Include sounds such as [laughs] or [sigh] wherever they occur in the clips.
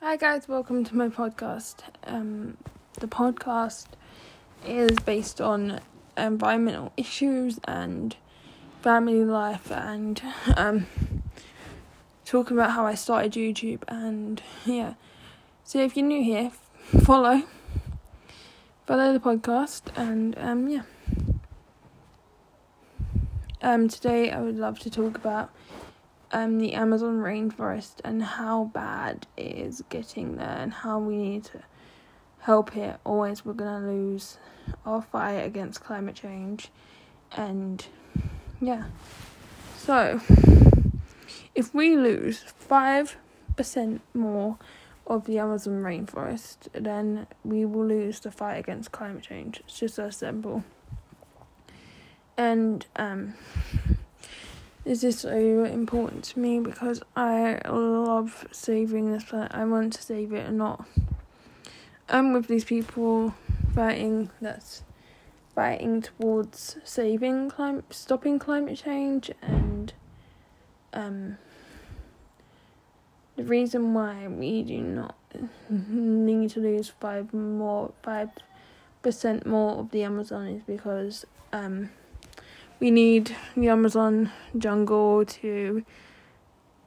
Hi guys, welcome to my podcast. Um, the podcast is based on environmental issues and family life and um, talking about how I started YouTube and yeah. So if you're new here, follow, follow the podcast and um, yeah. Um, today I would love to talk about um, the Amazon rainforest and how bad it is getting there and how we need to help it. Always, we're gonna lose our fight against climate change, and yeah. So, if we lose five percent more of the Amazon rainforest, then we will lose the fight against climate change. It's just that simple. And um this is so important to me because I love saving this planet. I want to save it and not. I'm with these people fighting that's fighting towards saving climate, stopping climate change, and um, the reason why we do not [laughs] need to lose five more five percent more of the Amazon is because um we need the Amazon jungle to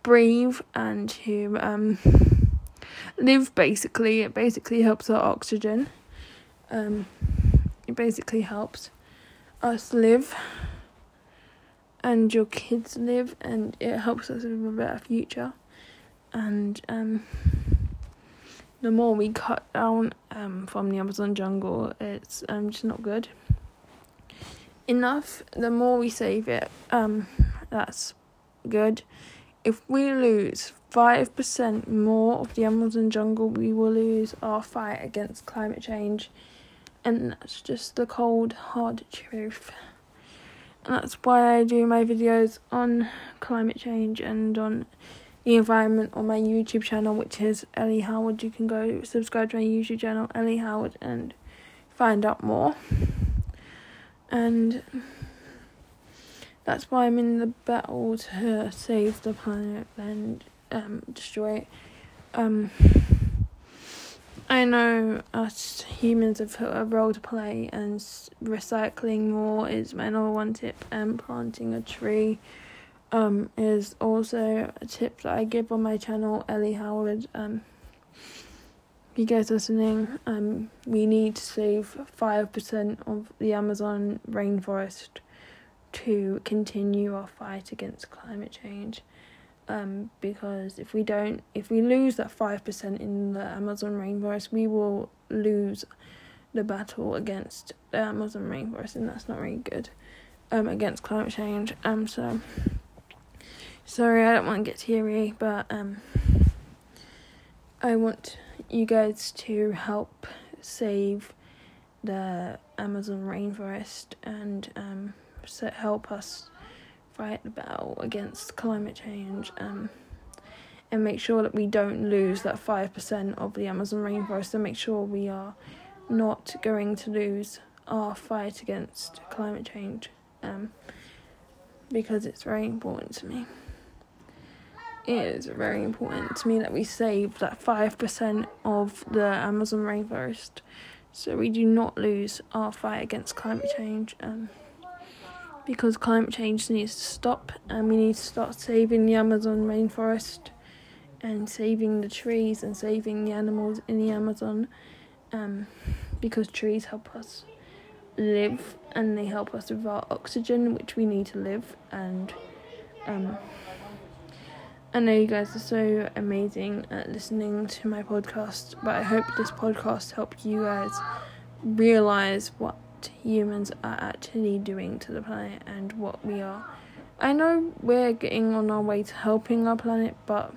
breathe and to um, live. Basically, it basically helps our oxygen. Um, it basically helps us live and your kids live, and it helps us live a better future. And um, the more we cut down um, from the Amazon jungle, it's um, just not good enough, the more we save it, um, that's good. If we lose 5% more of the Amazon jungle, we will lose our fight against climate change. And that's just the cold, hard truth. And that's why I do my videos on climate change and on the environment on my YouTube channel, which is Ellie Howard. You can go subscribe to my YouTube channel, Ellie Howard, and find out more and that's why I'm in the battle to save the planet and um, destroy it. Um, I know us humans have a role to play, and recycling more is my number one tip. And planting a tree um, is also a tip that I give on my channel, Ellie Howard. Um, you guys listening, um, we need to save 5% of the Amazon rainforest to continue our fight against climate change. Um, because if we don't, if we lose that 5% in the Amazon rainforest, we will lose the battle against the Amazon rainforest, and that's not really good um, against climate change. Um, so, sorry, I don't want to get teary, but um, I want you guys to help save the Amazon rainforest and um, help us fight the battle against climate change um, and make sure that we don't lose that 5% of the Amazon rainforest and make sure we are not going to lose our fight against climate change um, because it's very important to me is very important to me that we save that 5% of the Amazon rainforest so we do not lose our fight against climate change. Um, because climate change needs to stop and we need to start saving the Amazon rainforest and saving the trees and saving the animals in the Amazon um, because trees help us live and they help us with our oxygen which we need to live and um, I know you guys are so amazing at listening to my podcast, but I hope this podcast helped you guys realize what humans are actually doing to the planet and what we are. I know we're getting on our way to helping our planet, but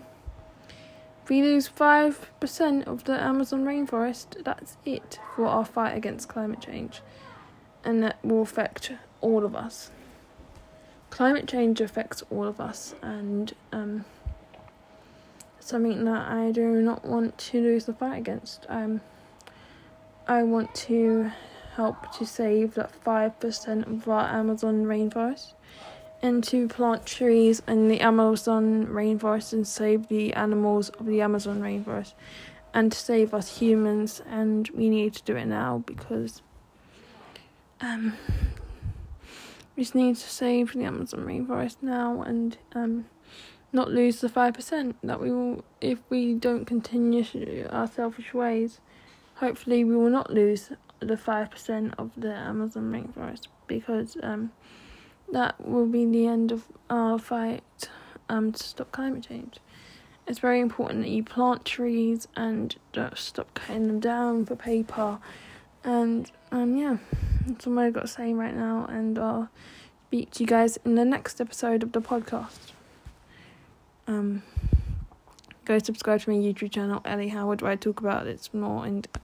if we lose 5% of the Amazon rainforest, that's it for our fight against climate change. And that will affect all of us. Climate change affects all of us, and um, something that I do not want to lose the fight against. Um, I want to help to save that 5% of our Amazon rainforest and to plant trees in the Amazon rainforest and save the animals of the Amazon rainforest and to save us humans and we need to do it now because um we just need to save the Amazon rainforest now and um not lose the five percent that we will if we don't continue our selfish ways. Hopefully we will not lose the five percent of the Amazon rainforest because um that will be the end of our fight um, to stop climate change. It's very important that you plant trees and stop cutting them down for paper. And um, yeah, that's all I've got to say right now. And I'll speak to you guys in the next episode of the podcast. Um, go subscribe to my YouTube channel, Ellie Howard, where I talk about it more in